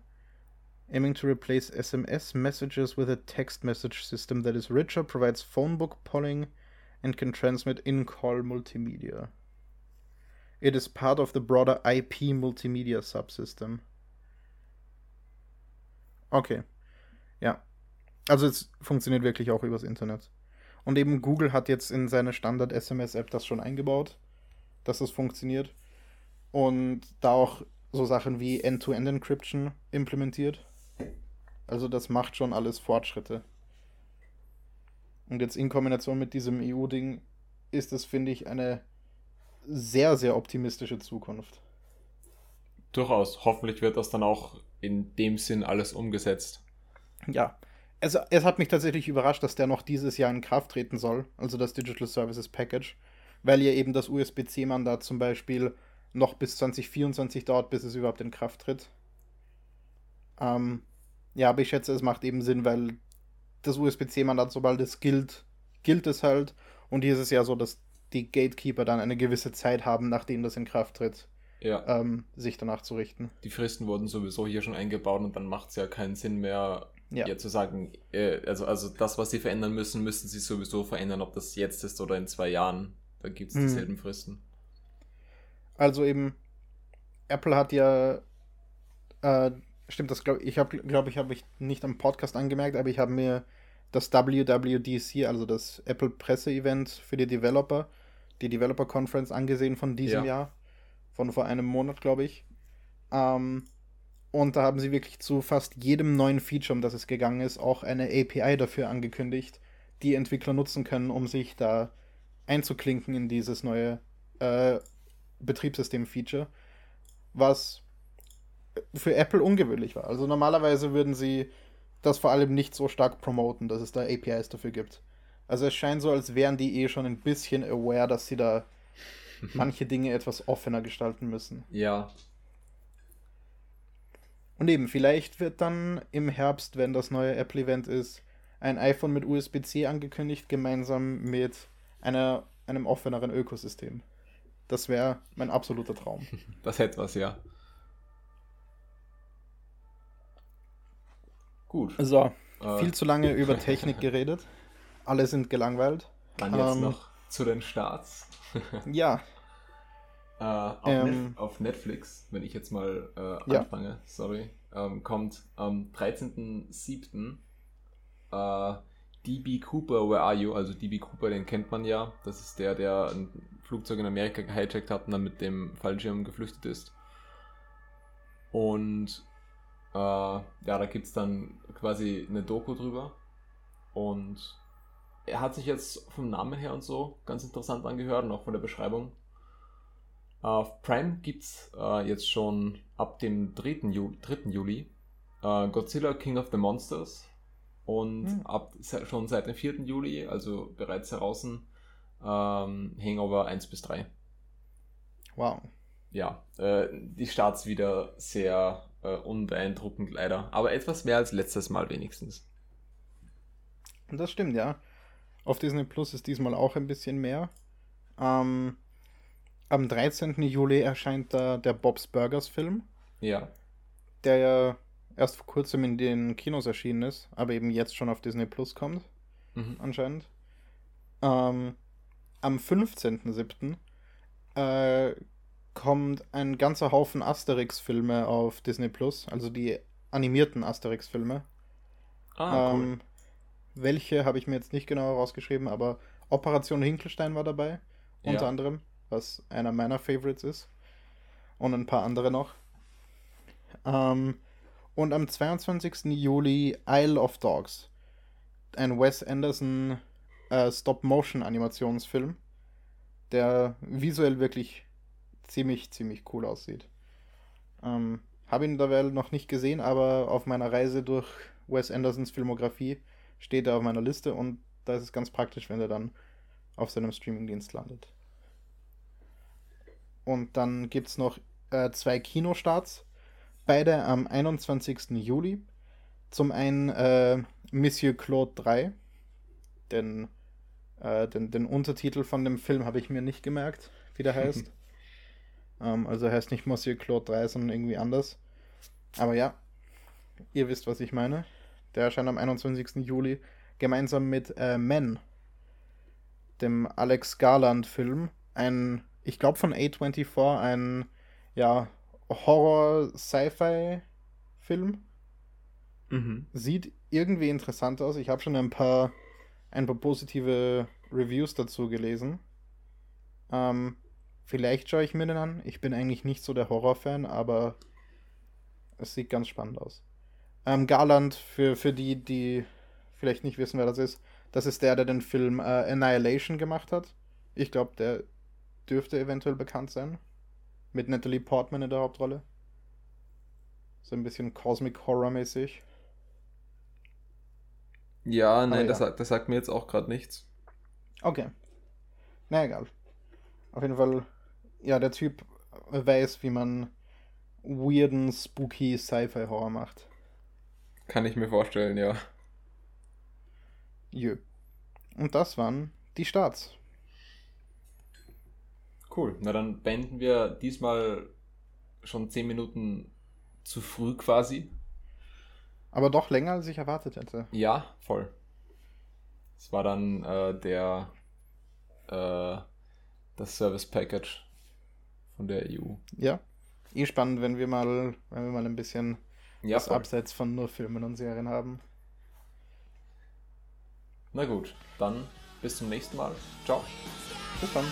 Aiming to replace SMS messages with a text message system that is richer, provides phone book polling, and can transmit in call multimedia. It is part of the broader IP multimedia subsystem. Okay. Ja. Also es funktioniert wirklich auch übers Internet. Und eben Google hat jetzt in seine Standard-SMS-App das schon eingebaut, dass es funktioniert. Und da auch so Sachen wie End-to-End-Encryption implementiert. Also das macht schon alles Fortschritte. Und jetzt in Kombination mit diesem EU-Ding ist es, finde ich, eine sehr, sehr optimistische Zukunft. Durchaus. Hoffentlich wird das dann auch in dem Sinn alles umgesetzt. Ja. Es, es hat mich tatsächlich überrascht, dass der noch dieses Jahr in Kraft treten soll, also das Digital Services Package, weil ja eben das USB-C-Mandat zum Beispiel noch bis 2024 dauert, bis es überhaupt in Kraft tritt. Ähm, ja, aber ich schätze, es macht eben Sinn, weil das USB-C-Mandat, sobald es gilt, gilt es halt. Und hier ist es ja so, dass die Gatekeeper dann eine gewisse Zeit haben, nachdem das in Kraft tritt, ja. ähm, sich danach zu richten. Die Fristen wurden sowieso hier schon eingebaut und dann macht es ja keinen Sinn mehr, ja. ja zu sagen, äh, also, also das, was sie verändern müssen, müssen sie sowieso verändern, ob das jetzt ist oder in zwei Jahren. Da gibt es hm. dieselben hm. Fristen. Also eben, Apple hat ja, äh, stimmt das, glaube ich, habe, glaube ich, habe ich nicht am Podcast angemerkt, aber ich habe mir das WWDC, also das Apple Presse-Event für die Developer, die Developer Conference angesehen von diesem ja. Jahr von vor einem Monat, glaube ich. Ähm, und da haben sie wirklich zu fast jedem neuen Feature, um das es gegangen ist, auch eine API dafür angekündigt, die Entwickler nutzen können, um sich da einzuklinken in dieses neue äh, Betriebssystem-Feature, was für Apple ungewöhnlich war. Also normalerweise würden sie das vor allem nicht so stark promoten, dass es da APIs dafür gibt. Also es scheint so, als wären die eh schon ein bisschen aware, dass sie da manche Dinge etwas offener gestalten müssen. Ja. Und eben, vielleicht wird dann im Herbst, wenn das neue Apple-Event ist, ein iPhone mit USB-C angekündigt, gemeinsam mit einer, einem offeneren Ökosystem. Das wäre mein absoluter Traum. Das hätte was, ja. Gut. So, äh. viel zu lange über Technik geredet. Alle sind gelangweilt. Dann jetzt ähm, noch zu den Starts. ja, äh, auf, ähm, Net auf, Netflix, wenn ich jetzt mal äh, anfange, ja. sorry, ähm, kommt am 13.07. Äh, DB Cooper, Where Are You? Also DB Cooper, den kennt man ja. Das ist der, der ein Flugzeug in Amerika gehijackt hat und dann mit dem Fallschirm geflüchtet ist. Und äh, ja, da gibt es dann quasi eine Doku drüber. Und er hat sich jetzt vom Namen her und so ganz interessant angehört und auch von der Beschreibung. Auf Prime gibt es äh, jetzt schon ab dem 3. Juli, 3. Juli äh, Godzilla King of the Monsters und hm. ab schon seit dem 4. Juli, also bereits heraus, ähm, Hangover 1 bis 3. Wow. Ja, äh, die Starts wieder sehr äh, unbeeindruckend leider, aber etwas mehr als letztes Mal wenigstens. Das stimmt, ja. Auf Disney Plus ist diesmal auch ein bisschen mehr. Ähm, Am 13. Juli erscheint da der Bob's Burgers Film. Ja. Der ja erst vor kurzem in den Kinos erschienen ist, aber eben jetzt schon auf Disney Plus kommt, mhm. anscheinend. Ähm, am 15.07. Äh, kommt ein ganzer Haufen Asterix-Filme auf Disney Plus, also die animierten Asterix-Filme. Ah, cool. Ähm, welche habe ich mir jetzt nicht genau rausgeschrieben, aber Operation Hinkelstein war dabei, unter ja. anderem, was einer meiner Favorites ist. Und ein paar andere noch. Ähm, und am 22. Juli Isle of Dogs. Ein Wes Anderson äh, Stop-Motion-Animationsfilm, der visuell wirklich ziemlich, ziemlich cool aussieht. Ähm, Habe ihn dabei noch nicht gesehen, aber auf meiner Reise durch Wes Andersons Filmografie steht er auf meiner Liste und da ist es ganz praktisch, wenn er dann auf seinem Streamingdienst landet. Und dann gibt es noch äh, zwei Kinostarts, beide am 21. Juli. Zum einen äh, Monsieur Claude 3, denn äh, den, den Untertitel von dem Film habe ich mir nicht gemerkt, wie der heißt. ähm, also heißt nicht Monsieur Claude 3, sondern irgendwie anders. Aber ja, ihr wisst, was ich meine. Der erscheint am 21. Juli gemeinsam mit äh, Men, dem Alex Garland-Film. Ein, ich glaube von A24, ein ja, Horror-Sci-Fi-Film. Mhm. Sieht irgendwie interessant aus. Ich habe schon ein paar, ein paar positive Reviews dazu gelesen. Ähm, vielleicht schaue ich mir den an. Ich bin eigentlich nicht so der Horror-Fan, aber es sieht ganz spannend aus. Ähm, Garland, für, für die, die vielleicht nicht wissen, wer das ist, das ist der, der den Film äh, Annihilation gemacht hat. Ich glaube, der dürfte eventuell bekannt sein. Mit Natalie Portman in der Hauptrolle. So ein bisschen Cosmic Horror-mäßig. Ja, nein, ja. Das, das sagt mir jetzt auch gerade nichts. Okay. Na egal. Auf jeden Fall, ja, der Typ weiß, wie man weirden, spooky Sci-Fi-Horror macht. Kann ich mir vorstellen, ja. Jö. Und das waren die Starts. Cool. Na dann beenden wir diesmal schon 10 Minuten zu früh quasi. Aber doch länger, als ich erwartet hätte. Ja, voll. Es war dann äh, der äh, das Service Package von der EU. Ja. Eh spannend, wenn wir mal, wenn wir mal ein bisschen ja, was abseits von nur Filmen und Serien haben. Na gut, dann bis zum nächsten Mal. Ciao. Bis dann.